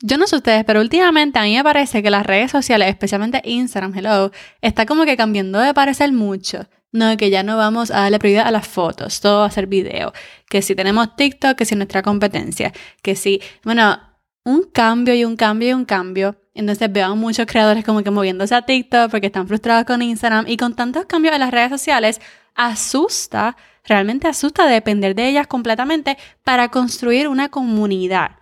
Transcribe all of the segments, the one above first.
Yo no sé ustedes, pero últimamente a mí me parece que las redes sociales, especialmente Instagram, hello, está como que cambiando de parecer mucho. No, que ya no vamos a darle prioridad a las fotos, todo va a ser video. Que si tenemos TikTok, que si nuestra competencia, que si, bueno, un cambio y un cambio y un cambio. Entonces veo a muchos creadores como que moviéndose a TikTok porque están frustrados con Instagram y con tantos cambios en las redes sociales, asusta, realmente asusta depender de ellas completamente para construir una comunidad.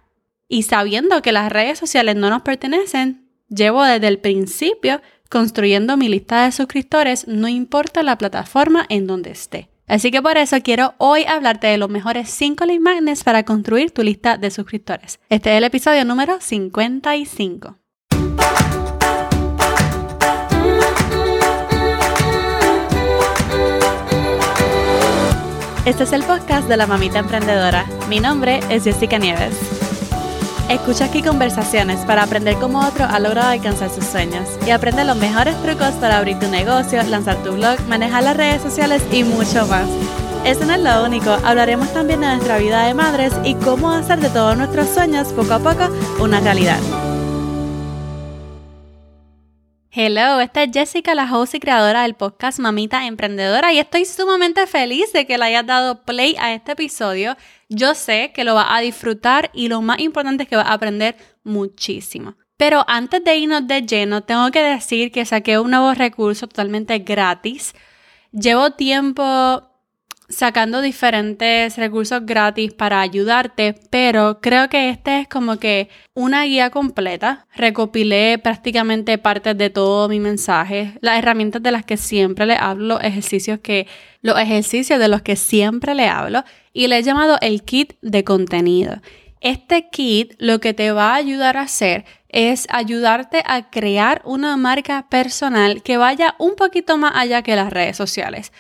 Y sabiendo que las redes sociales no nos pertenecen, llevo desde el principio construyendo mi lista de suscriptores, no importa la plataforma en donde esté. Así que por eso quiero hoy hablarte de los mejores 5 link magnets para construir tu lista de suscriptores. Este es el episodio número 55. Este es el podcast de la mamita emprendedora. Mi nombre es Jessica Nieves. Escucha aquí conversaciones para aprender cómo otro ha logrado alcanzar sus sueños y aprende los mejores trucos para abrir tu negocio, lanzar tu blog, manejar las redes sociales y mucho más. Eso no es lo único, hablaremos también de nuestra vida de madres y cómo hacer de todos nuestros sueños poco a poco una realidad. Hello, esta es Jessica, la host y creadora del podcast Mamita Emprendedora y estoy sumamente feliz de que le hayas dado play a este episodio. Yo sé que lo vas a disfrutar y lo más importante es que vas a aprender muchísimo. Pero antes de irnos de lleno, tengo que decir que saqué un nuevo recurso totalmente gratis. Llevo tiempo sacando diferentes recursos gratis para ayudarte, pero creo que este es como que una guía completa. Recopilé prácticamente partes de todo mi mensaje, las herramientas de las que siempre le hablo, los ejercicios que los ejercicios de los que siempre le hablo y le he llamado el kit de contenido. Este kit lo que te va a ayudar a hacer es ayudarte a crear una marca personal que vaya un poquito más allá que las redes sociales.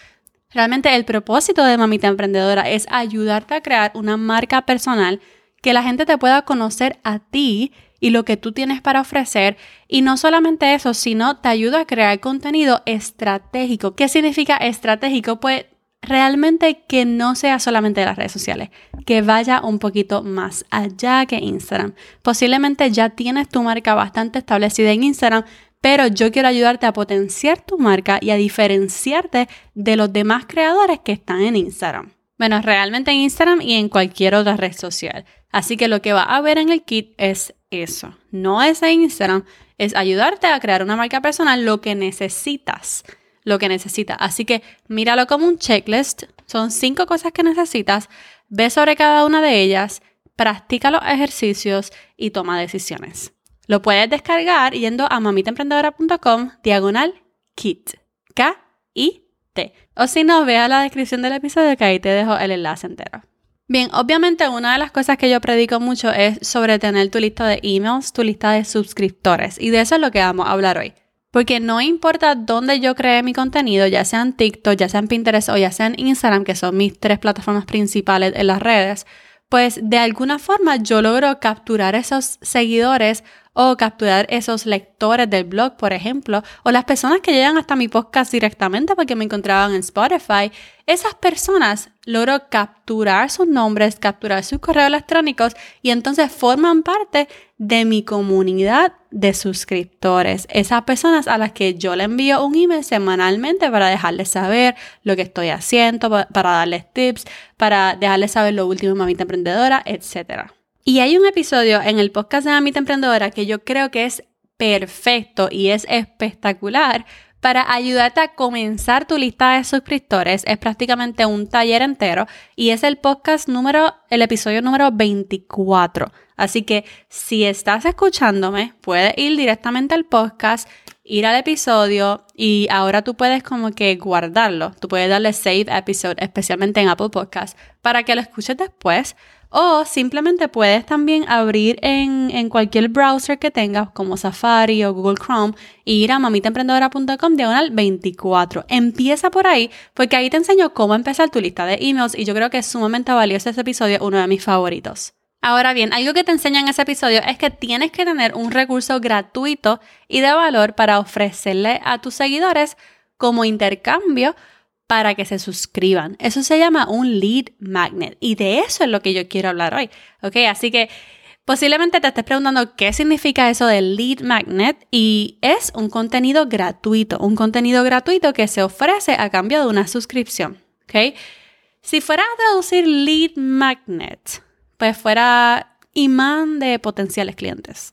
Realmente el propósito de Mamita Emprendedora es ayudarte a crear una marca personal que la gente te pueda conocer a ti y lo que tú tienes para ofrecer. Y no solamente eso, sino te ayuda a crear contenido estratégico. ¿Qué significa estratégico? Pues realmente que no sea solamente de las redes sociales, que vaya un poquito más allá que Instagram. Posiblemente ya tienes tu marca bastante establecida en Instagram, pero yo quiero ayudarte a potenciar tu marca y a diferenciarte de los demás creadores que están en Instagram. Bueno, realmente en Instagram y en cualquier otra red social. Así que lo que va a ver en el kit es eso. No es en Instagram, es ayudarte a crear una marca personal, lo que necesitas. Lo que necesitas. Así que míralo como un checklist. Son cinco cosas que necesitas. Ve sobre cada una de ellas, practica los ejercicios y toma decisiones. Lo puedes descargar yendo a mamitaemprendedora.com diagonal kit. K-I-T. O si no, ve a la descripción del episodio que ahí te dejo el enlace entero. Bien, obviamente una de las cosas que yo predico mucho es sobre tener tu lista de emails, tu lista de suscriptores. Y de eso es lo que vamos a hablar hoy. Porque no importa dónde yo cree mi contenido, ya sea en TikTok, ya sea en Pinterest o ya sea en Instagram, que son mis tres plataformas principales en las redes, pues de alguna forma yo logro capturar esos seguidores o capturar esos lectores del blog, por ejemplo, o las personas que llegan hasta mi podcast directamente porque me encontraban en Spotify, esas personas logro capturar sus nombres, capturar sus correos electrónicos y entonces forman parte de mi comunidad de suscriptores. Esas personas a las que yo le envío un email semanalmente para dejarles saber lo que estoy haciendo, para darles tips, para dejarles saber lo último en Mamita Emprendedora, etc. Y hay un episodio en el podcast de Mamita Emprendedora que yo creo que es perfecto y es espectacular para ayudarte a comenzar tu lista de suscriptores. Es prácticamente un taller entero y es el podcast número, el episodio número 24. Así que si estás escuchándome, puedes ir directamente al podcast, ir al episodio y ahora tú puedes como que guardarlo. Tú puedes darle save episode, especialmente en Apple Podcast, para que lo escuches después o simplemente puedes también abrir en, cualquier browser que tengas, como Safari o Google Chrome, e ir a mamitaemprendedora.com diagonal 24. Empieza por ahí, porque ahí te enseño cómo empezar tu lista de emails y yo creo que es sumamente valioso este episodio, uno de mis favoritos. Ahora bien, algo que te enseña en ese episodio es que tienes que tener un recurso gratuito y de valor para ofrecerle a tus seguidores como intercambio para que se suscriban. Eso se llama un lead magnet y de eso es lo que yo quiero hablar hoy. ¿Ok? Así que Posiblemente te estés preguntando qué significa eso de lead magnet y es un contenido gratuito, un contenido gratuito que se ofrece a cambio de una suscripción. ¿ok? Si fuera a traducir lead magnet, pues fuera imán de potenciales clientes.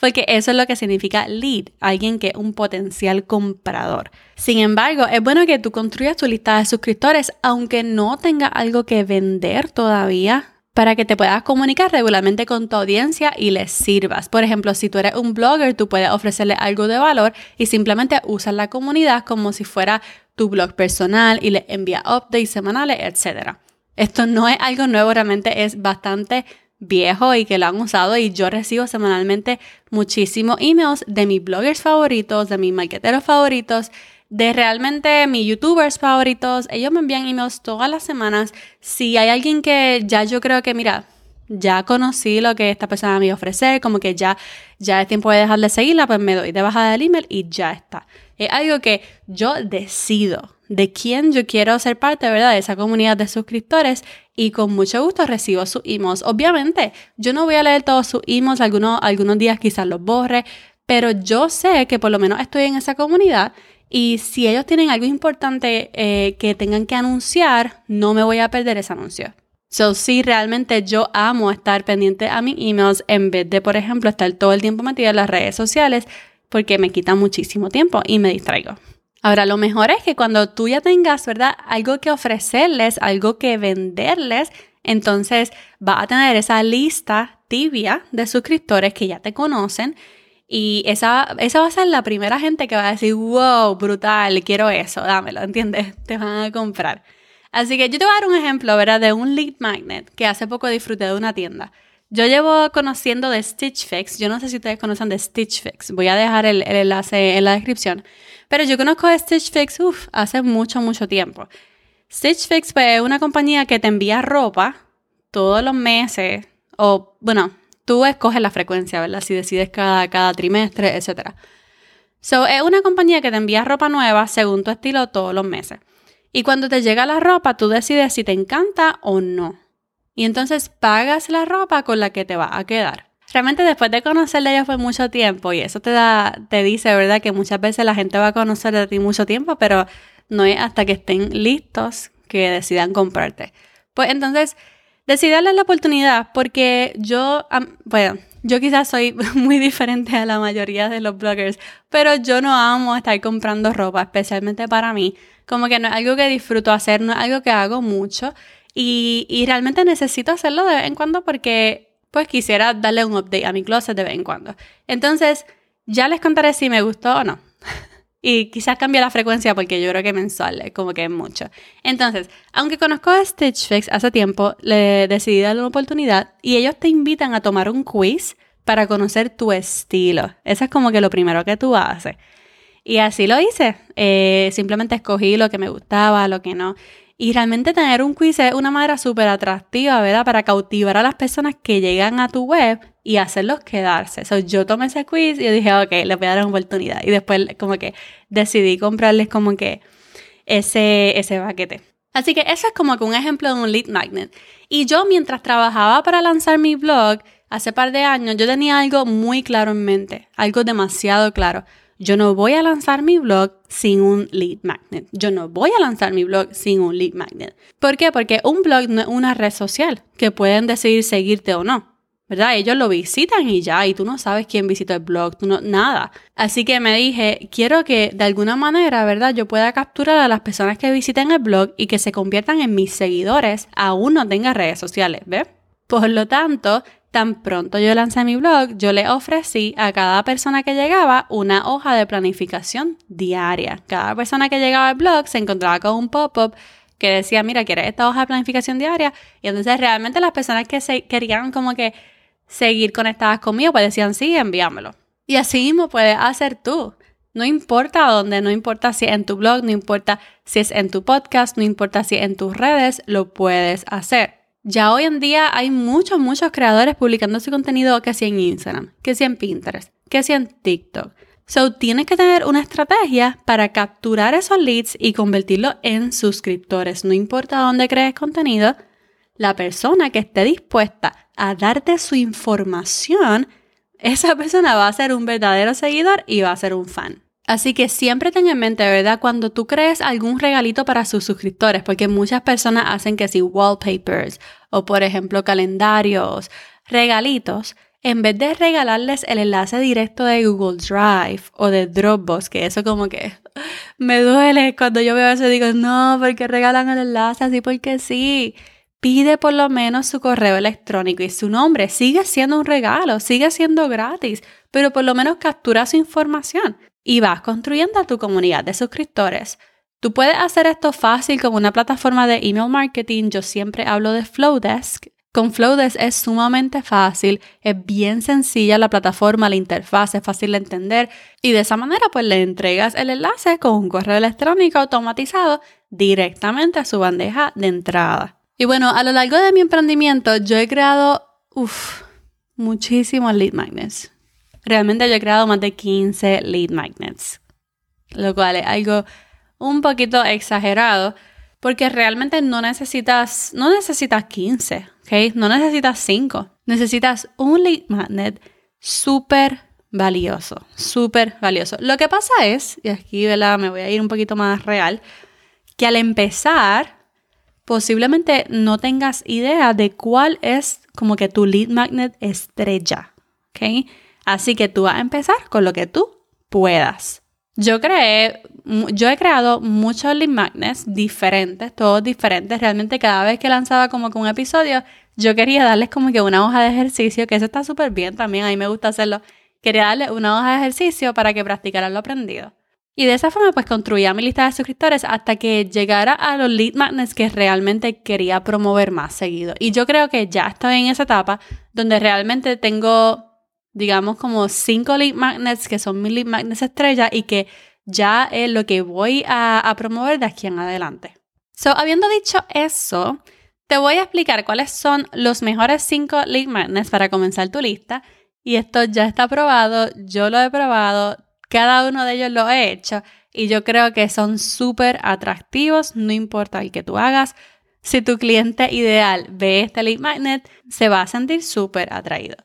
Porque eso es lo que significa lead, alguien que es un potencial comprador. Sin embargo, es bueno que tú construyas tu lista de suscriptores aunque no tenga algo que vender todavía para que te puedas comunicar regularmente con tu audiencia y les sirvas. Por ejemplo, si tú eres un blogger, tú puedes ofrecerle algo de valor y simplemente usar la comunidad como si fuera tu blog personal y le envía updates semanales, etc. Esto no es algo nuevo, realmente es bastante viejo y que lo han usado y yo recibo semanalmente muchísimos emails de mis bloggers favoritos, de mis marketeros favoritos de realmente mis youtubers favoritos. Ellos me envían emails todas las semanas. Si hay alguien que ya yo creo que, mira, ya conocí lo que esta persona me ofrecer, como que ya, ya es tiempo de dejar de seguirla, pues me doy de bajada del email y ya está. Es algo que yo decido de quién yo quiero ser parte, ¿verdad? De esa comunidad de suscriptores y con mucho gusto recibo sus emails. Obviamente, yo no voy a leer todos sus emails, algunos, algunos días quizás los borre, pero yo sé que por lo menos estoy en esa comunidad y si ellos tienen algo importante eh, que tengan que anunciar, no me voy a perder ese anuncio. So, sí, realmente yo amo estar pendiente a mis emails en vez de, por ejemplo, estar todo el tiempo metida en las redes sociales porque me quita muchísimo tiempo y me distraigo. Ahora, lo mejor es que cuando tú ya tengas, ¿verdad? Algo que ofrecerles, algo que venderles, entonces va a tener esa lista tibia de suscriptores que ya te conocen y esa, esa va a ser la primera gente que va a decir, wow, brutal, quiero eso, dámelo, ¿entiendes? Te van a comprar. Así que yo te voy a dar un ejemplo, ¿verdad? De un lead magnet que hace poco disfruté de una tienda. Yo llevo conociendo de Stitch Fix. Yo no sé si ustedes conocen de Stitch Fix. Voy a dejar el, enlace en la descripción. Pero yo conozco Stitch Fix, hace mucho, mucho tiempo. Stitch Fix es una compañía que te envía ropa todos los meses. O, bueno, Tú escoges la frecuencia, ¿verdad? Si decides cada, cada trimestre, etc. So, es una compañía que te envía ropa nueva según tu estilo todos los meses. Y cuando te llega la ropa, tú decides si te encanta o no. Y entonces pagas la ropa con la que te va a quedar. Realmente después de conocerle ellos fue mucho tiempo y eso te da, te dice, ¿verdad? Que muchas veces la gente va a conocer de ti mucho tiempo, pero no es hasta que estén listos que decidan comprarte. Pues entonces, Decidí darle la oportunidad porque yo, bueno, yo quizás soy muy diferente a la mayoría de los bloggers, pero yo no amo estar comprando ropa, especialmente para mí. Como que no es algo que disfruto hacer, no es algo que hago mucho y, y realmente necesito hacerlo de vez en cuando porque pues quisiera darle un update a mi closet de vez en cuando. Entonces, ya les contaré si me gustó o no. Y quizás cambie la frecuencia porque yo creo que mensual es como que es mucho. Entonces, aunque conozco a Stitch Fix hace tiempo, le decidí darle una oportunidad y ellos te invitan a tomar un quiz para conocer tu estilo. Eso es como que lo primero que tú haces. Y así lo hice. Eh, simplemente escogí lo que me gustaba, lo que no. Y realmente tener un quiz es una manera súper atractiva, ¿verdad? Para cautivar a las personas que llegan a tu web y hacerlos quedarse. So, yo tomé ese quiz y dije, ok, les voy a dar una oportunidad. Y después como que decidí comprarles como que ese, ese paquete. Así que eso es como que un ejemplo de un lead magnet. Y yo mientras trabajaba para lanzar mi blog, hace par de años, yo tenía algo muy claro en mente, algo demasiado claro. Yo no voy a lanzar mi blog sin un lead magnet. Yo no voy a lanzar mi blog sin un lead magnet. ¿Por qué? Porque un blog no es una red social que pueden decidir seguirte o no. ¿verdad? Ellos lo visitan y ya, y tú no sabes quién visitó el blog, tú no, nada. Así que me dije, quiero que de alguna manera, ¿verdad? Yo pueda capturar a las personas que visiten el blog y que se conviertan en mis seguidores, aún no tenga redes sociales, ¿ves? Por lo tanto, Tan pronto yo lancé mi blog, yo le ofrecí a cada persona que llegaba una hoja de planificación diaria. Cada persona que llegaba al blog se encontraba con un pop-up que decía, mira, ¿quieres esta hoja de planificación diaria? Y entonces realmente las personas que se querían como que seguir conectadas conmigo, pues decían, sí, envíamelo. Y así mismo puedes hacer tú. No importa dónde, no importa si es en tu blog, no importa si es en tu podcast, no importa si es en tus redes, lo puedes hacer. Ya hoy en día hay muchos, muchos creadores publicando su contenido que sea en Instagram, que sea en Pinterest, que sea en TikTok. So, tienes que tener una estrategia para capturar esos leads y convertirlos en suscriptores. No importa dónde crees contenido, la persona que esté dispuesta a darte su información, esa persona va a ser un verdadero seguidor y va a ser un fan. Así que siempre ten en mente, ¿verdad? Cuando tú crees algún regalito para sus suscriptores, porque muchas personas hacen que si wallpapers o por ejemplo calendarios, regalitos, en vez de regalarles el enlace directo de Google Drive o de Dropbox, que eso como que me duele cuando yo veo eso y digo, no, porque regalan el enlace así porque sí. Pide por lo menos su correo electrónico y su nombre. Sigue siendo un regalo, sigue siendo gratis, pero por lo menos captura su información y vas construyendo tu comunidad de suscriptores. Tú puedes hacer esto fácil con una plataforma de email marketing. Yo siempre hablo de Flowdesk. Con Flowdesk es sumamente fácil, es bien sencilla la plataforma, la interfaz es fácil de entender y de esa manera pues le entregas el enlace con un correo electrónico automatizado directamente a su bandeja de entrada. Y bueno, a lo largo de mi emprendimiento yo he creado muchísimos lead magnets. Realmente yo he creado más de 15 lead magnets, lo cual es algo un poquito exagerado porque realmente no necesitas, no necesitas 15, ¿ok? No necesitas 5. Necesitas un lead magnet súper valioso, súper valioso. Lo que pasa es, y aquí ¿verdad? me voy a ir un poquito más real, que al empezar posiblemente no tengas idea de cuál es como que tu lead magnet estrella, ¿ok? Así que tú vas a empezar con lo que tú puedas. Yo creé, yo he creado muchos lead magnets diferentes, todos diferentes. Realmente cada vez que lanzaba como que un episodio, yo quería darles como que una hoja de ejercicio, que eso está súper bien también, a mí me gusta hacerlo. Quería darles una hoja de ejercicio para que practicaran lo aprendido. Y de esa forma pues construía mi lista de suscriptores hasta que llegara a los lead magnets que realmente quería promover más seguido. Y yo creo que ya estoy en esa etapa donde realmente tengo digamos, como cinco lead magnets que son mis lead magnets estrella y que ya es lo que voy a, promover de aquí en adelante. So, habiendo dicho eso, te voy a explicar cuáles son los mejores cinco lead magnets para comenzar tu lista. Y esto ya está probado, yo lo he probado, cada uno de ellos lo he hecho y yo creo que son súper atractivos, no importa el que tú hagas. Si tu cliente ideal ve este lead magnet, se va a sentir súper atraído.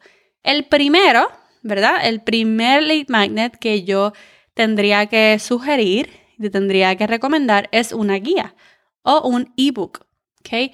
El primero, ¿verdad? El primer lead magnet que yo tendría que sugerir, te tendría que recomendar es una guía o un ebook, ¿ok?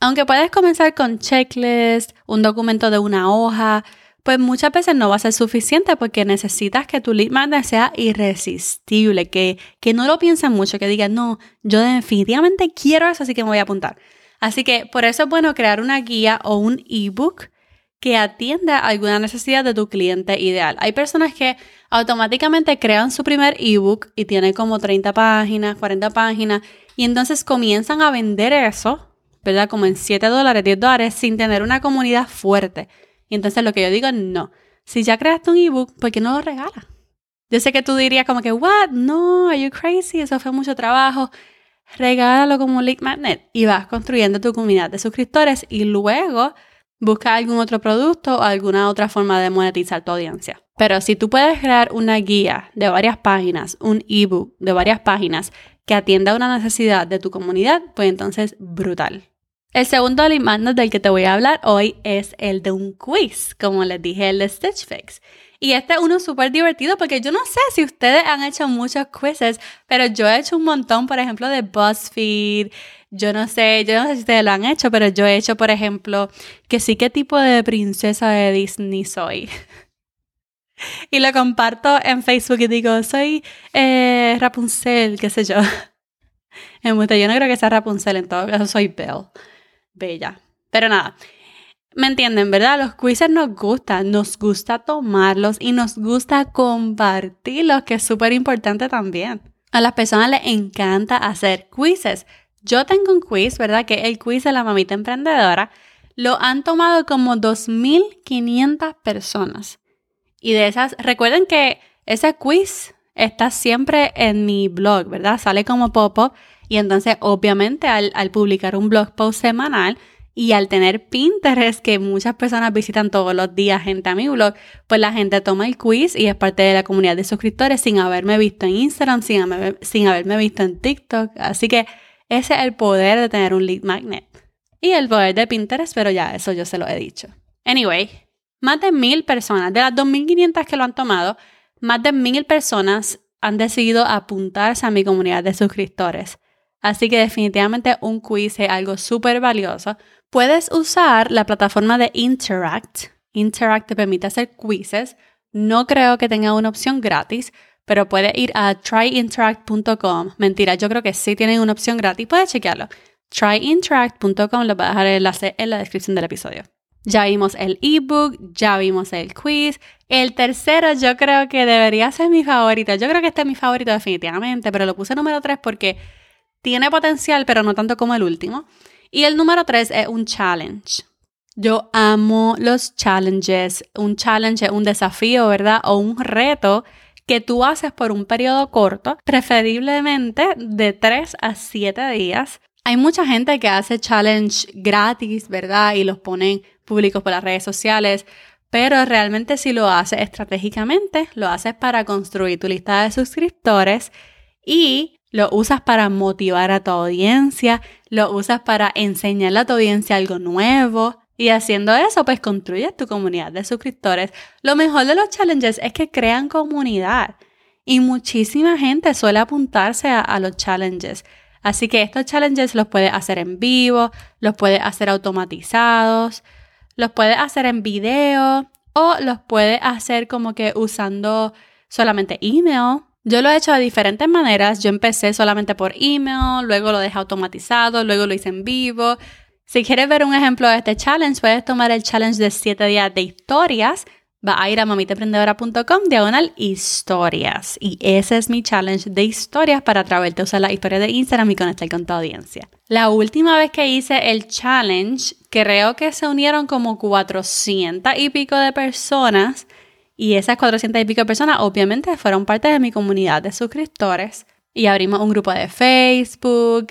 Aunque puedes comenzar con checklist, un documento de una hoja, pues muchas veces no va a ser suficiente porque necesitas que tu lead sea irresistible, que, que no lo piensen mucho, que digan, no, yo definitivamente quiero eso, así que me voy a apuntar. Así que por eso es bueno crear una guía o un ebook que atienda alguna necesidad de tu cliente ideal. Hay personas que automáticamente crean su primer ebook y tienen como 30 páginas, 40 páginas, y entonces comienzan a vender eso, ¿verdad? Como en 7 dólares, 10 dólares, sin tener una comunidad fuerte. Y entonces lo que yo digo no. Si ya creaste un ebook, ¿por qué no lo regalas? Yo sé que tú dirías como que, what? No, are you crazy? Eso fue mucho trabajo. Regálalo como un lead magnet y vas construyendo tu comunidad de suscriptores y luego Busca algún otro producto o alguna otra forma de monetizar tu audiencia. Pero si tú puedes crear una guía de varias páginas, un ebook de varias páginas que atienda una necesidad de tu comunidad, pues entonces brutal. El segundo alimento del que te voy a hablar hoy es el de un quiz, como les dije, el de Stitch Fix. Y este es uno súper divertido porque yo no sé si ustedes han hecho muchos quizzes, pero yo he hecho un montón, por ejemplo, de BuzzFeed, yo no sé, yo no sé si ustedes lo han hecho, pero yo he hecho, por ejemplo, que sí qué tipo de princesa de Disney soy. y lo comparto en Facebook y digo, soy eh, Rapunzel, qué sé yo. En yo no creo que sea Rapunzel, en todo caso soy Belle. Bella. Pero nada, me entienden, ¿verdad? Los quizzes nos gustan, nos gusta tomarlos y nos gusta compartirlos, que es súper importante también. A las personas les encanta hacer quizzes. Yo tengo un quiz, ¿verdad? Que el quiz de la mamita emprendedora. Lo han tomado como 2.500 personas. Y de esas, recuerden que ese quiz está siempre en mi blog, ¿verdad? Sale como pop-up. Y entonces, obviamente, al, publicar un blog post semanal, y al tener Pinterest, que muchas personas visitan todos los días gente a mi blog, pues la gente toma el quiz y es parte de la comunidad de suscriptores sin haberme visto en Instagram, sin haberme visto en TikTok. Así que ese es el poder de tener un lead magnet. Y el poder de Pinterest, pero ya eso yo se lo he dicho. Anyway, más de mil personas, de las 2.500 que lo han tomado, más de mil personas han decidido apuntarse a mi comunidad de suscriptores. Así que definitivamente un quiz es algo súper valioso. Puedes usar la plataforma de Interact. Interact te permite hacer quizzes. No creo que tenga una opción gratis, pero puedes ir a tryinteract.com. Mentira, yo creo que sí tienen una opción gratis. Puedes chequearlo. tryinteract.com, lo voy a dejar el enlace en la descripción del episodio. Ya vimos el ebook, ya vimos el quiz. El tercero yo creo que debería ser mi favorito. Yo creo que este es mi favorito definitivamente, pero lo puse número 3 porque tiene potencial, pero no tanto como el último. Y el número 3 es un challenge. Yo amo los challenges. Un challenge es un desafío, ¿verdad? O un reto que tú haces por un periodo corto, preferiblemente de 3 a 7 días. Hay mucha gente que hace challenge gratis, ¿verdad? Y los ponen públicos por las redes sociales, pero realmente si lo haces estratégicamente, lo haces para construir tu lista de suscriptores y lo usas para motivar a tu audiencia, lo usas para enseñarle a tu audiencia algo nuevo. Y haciendo eso, pues construyes tu comunidad de suscriptores. Lo mejor de los challenges es que crean comunidad. Y muchísima gente suele apuntarse a, los challenges. Así que estos challenges los puedes hacer en vivo, los puedes hacer automatizados, los puedes hacer en video o los puedes hacer como que usando solamente email. Yo lo he hecho de diferentes maneras. Yo empecé solamente por email, luego lo dejé automatizado, luego lo hice en vivo. Si quieres ver un ejemplo de este challenge, puedes tomar el challenge de 7 días de historias va a ir a mamitaemprendedora.com diagonal historias. Y ese es mi challenge de historias para atraerte a usar la historia de Instagram y conectar con tu audiencia. La última vez que hice el challenge, creo que se unieron como 400 y pico de personas. Y esas 400 y pico de personas obviamente fueron parte de mi comunidad de suscriptores. Y abrimos un grupo de Facebook.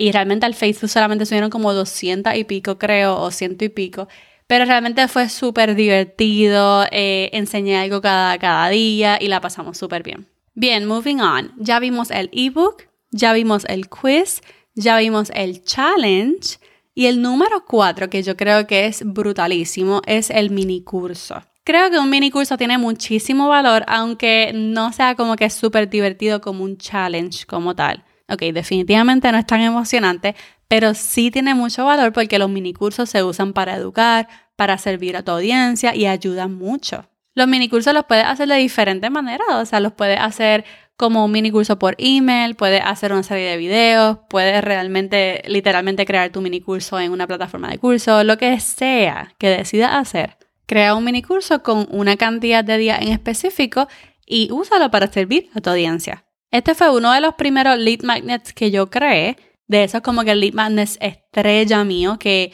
Y realmente al Facebook solamente subieron como 200 y pico, creo, o ciento y pico. Pero realmente fue súper divertido, eh, enseñé algo cada, cada día y la pasamos súper bien. Bien, moving on. Ya vimos el ebook, ya vimos el quiz, ya vimos el challenge y el número cuatro, que yo creo que es brutalísimo, es el mini curso. Creo que un mini curso tiene muchísimo valor, aunque no sea como que súper divertido como un challenge como tal. Ok, definitivamente no es tan emocionante, pero sí tiene mucho valor porque los minicursos se usan para educar, para servir a tu audiencia y ayudan mucho. Los minicursos los puedes hacer de diferentes maneras, o sea, los puedes hacer como un minicurso por email, puedes hacer una serie de videos, puedes realmente, literalmente crear tu minicurso en una plataforma de curso, lo que sea que decidas hacer. Crea un minicurso con una cantidad de días en específico y úsalo para servir a tu audiencia. Este fue uno de los primeros lead magnets que yo creé de eso es como que el Lead Madness estrella mío, que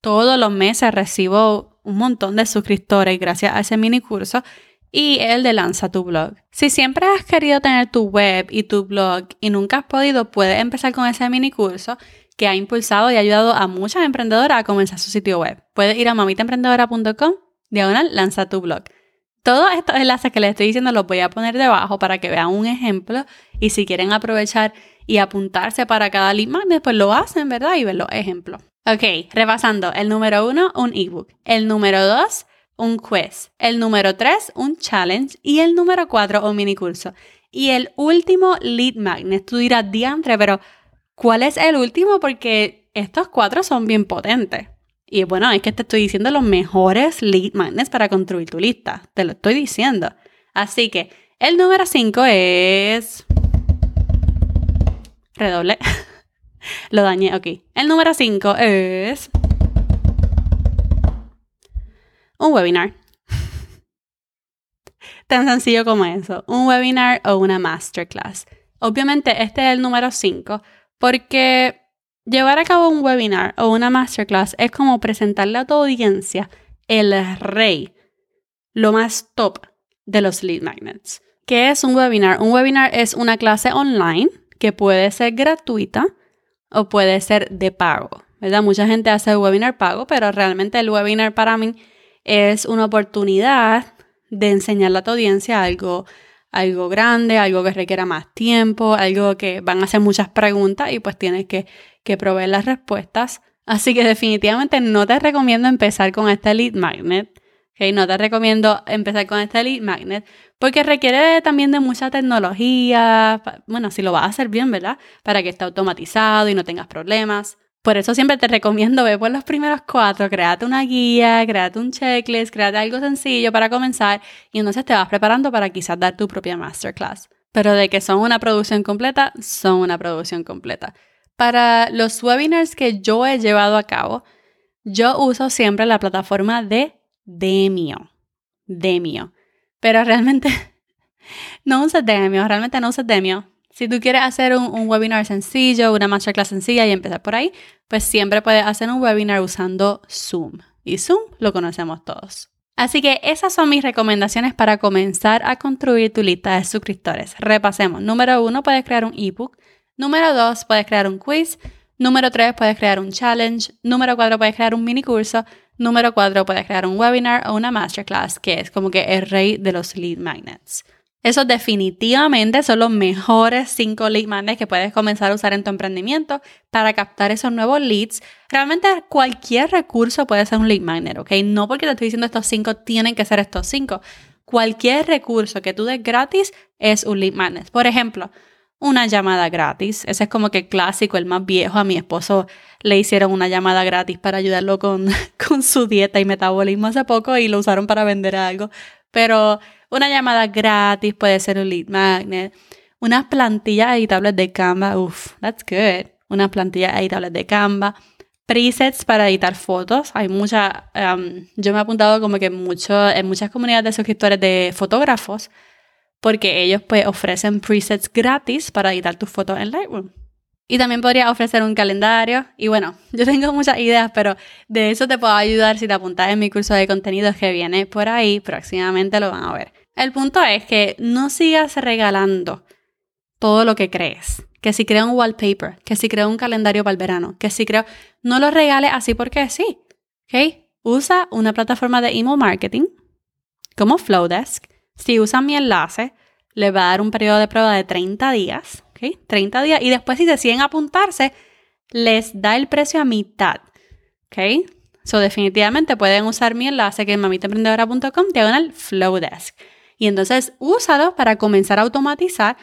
todos los meses recibo un montón de suscriptores gracias a ese mini curso y el de Lanza tu blog. Si siempre has querido tener tu web y tu blog y nunca has podido, puedes empezar con ese mini curso que ha impulsado y ayudado a muchas emprendedoras a comenzar su sitio web. Puedes ir a mamitaemprendedora.com, diagonal, lanza tu blog. Todos estos enlaces que les estoy diciendo los voy a poner debajo para que vean un ejemplo y si quieren aprovechar y apuntarse para cada lead magnet, pues lo hacen, ¿verdad? Y ven los ejemplos. Ok, repasando. El número uno, un ebook. El número dos, un quiz. El número tres, un challenge. Y el número cuatro, un mini curso. Y el último lead magnet. Tú dirás, diantre, pero ¿cuál es el último? Porque estos cuatro son bien potentes. Y bueno, es que te estoy diciendo los mejores lead magnets para construir tu lista. Te lo estoy diciendo. Así que el número 5 es... Redoble. lo dañé, ok. El número 5 es... Un webinar. Tan sencillo como eso. Un webinar o una masterclass. Obviamente este es el número 5 porque Llevar a cabo un webinar o una masterclass es como presentarle a tu audiencia el rey, lo más top de los lead magnets. ¿Qué es un webinar? Un webinar es una clase online que puede ser gratuita o puede ser de pago. ¿verdad? Mucha gente hace el webinar pago, pero realmente el webinar para mí es una oportunidad de enseñarle a tu audiencia algo algo grande, algo que requiera más tiempo, algo que van a hacer muchas preguntas y pues tienes que, que proveer las respuestas Así que definitivamente no te recomiendo empezar con este lead magnet. Okay, no te recomiendo empezar con este lead magnet porque requiere también de mucha tecnología. Bueno, si lo vas a hacer bien, ¿verdad? Para que esté automatizado y no tengas problemas. Por eso siempre te recomiendo ver por los primeros cuatro, créate una guía, créate un checklist, créate algo sencillo para comenzar y entonces te vas preparando para quizás dar tu propia masterclass. Pero de que son una producción completa, son una producción completa. Para los webinars que yo he llevado a cabo, yo uso siempre la plataforma de Demio. Demio. Pero realmente no uses Demio, realmente no uses Demio. Si tú quieres hacer un, webinar sencillo, una masterclass sencilla y empezar por ahí, pues siempre puedes hacer un webinar usando Zoom. Y Zoom lo conocemos todos. Así que esas son mis recomendaciones para comenzar a construir tu lista de suscriptores. Repasemos. Número uno, puedes crear un ebook. Número dos, puedes crear un quiz. Número tres, puedes crear un challenge. Número cuatro, puedes crear un mini curso. Número cuatro, puedes crear un webinar o una masterclass, que es como que el rey de los lead magnets. Esos definitivamente son los mejores cinco lead magnets que puedes comenzar a usar en tu emprendimiento para captar esos nuevos leads. Realmente cualquier recurso puede ser un lead magnet, ¿ok? No porque te estoy diciendo estos cinco tienen que ser estos cinco. Cualquier recurso que tú des gratis es un lead magnet. Por ejemplo, una llamada gratis. Ese es como que clásico, el más viejo. A mi esposo le hicieron una llamada gratis para ayudarlo con, con su dieta y metabolismo hace poco y lo usaron para vender algo. Pero una llamada gratis puede ser un lead magnet. Unas plantillas editables de Canva. Uff, that's good. Unas plantillas editables de Canva. Presets para editar fotos. Hay muchas. Um, yo me he apuntado como que mucho, en muchas comunidades de suscriptores de fotógrafos. Porque ellos pues ofrecen presets gratis para editar tus fotos en Lightroom. Y también podría ofrecer un calendario. Y bueno, yo tengo muchas ideas, pero de eso te puedo ayudar si te apuntas en mi curso de contenidos que viene por ahí. Próximamente lo van a ver. El punto es que no sigas regalando todo lo que crees. Que si creo un wallpaper, que si creo un calendario para el verano, que si creo... No lo regales así porque sí. ¿Ok? Usa una plataforma de email marketing como Flowdesk. Si usan mi enlace, le va a dar un periodo de prueba de 30 días 30 días. Y después si deciden apuntarse, les da el precio a mitad. ¿Ok? So, definitivamente pueden usar mi enlace que es mamitaemprendedora.com diagonal Flowdesk. Y entonces úsalo para comenzar a automatizar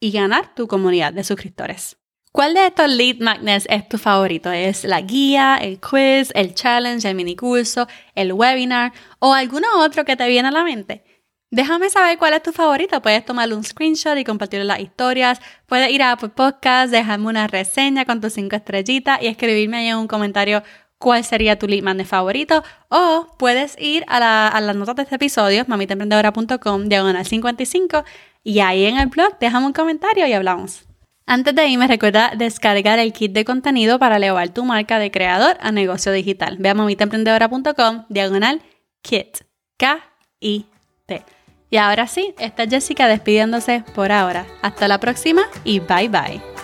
y ganar tu comunidad de suscriptores. ¿Cuál de estos lead magnets es tu favorito? ¿Es la guía, el quiz, el challenge, el mini curso, el webinar o alguno otro que te viene a la mente? Déjame saber cuál es tu favorito. Puedes tomarle un screenshot y compartirlo en las historias. Puedes ir a Podcast, dejarme una reseña con tus cinco estrellitas y escribirme ahí en un comentario cuál sería tu lead magnet favorito. O puedes ir a, las notas de este episodio, mamitaemprendedora.com, diagonal 55, y ahí en el blog déjame un comentario y hablamos. Antes de irme, recuerda descargar el kit de contenido para elevar tu marca de creador a negocio digital. Ve a mamitaemprendedora.com, diagonal kit. K-I-T. Y ahora sí, está Jessica despidiéndose por ahora. Hasta la próxima y bye bye.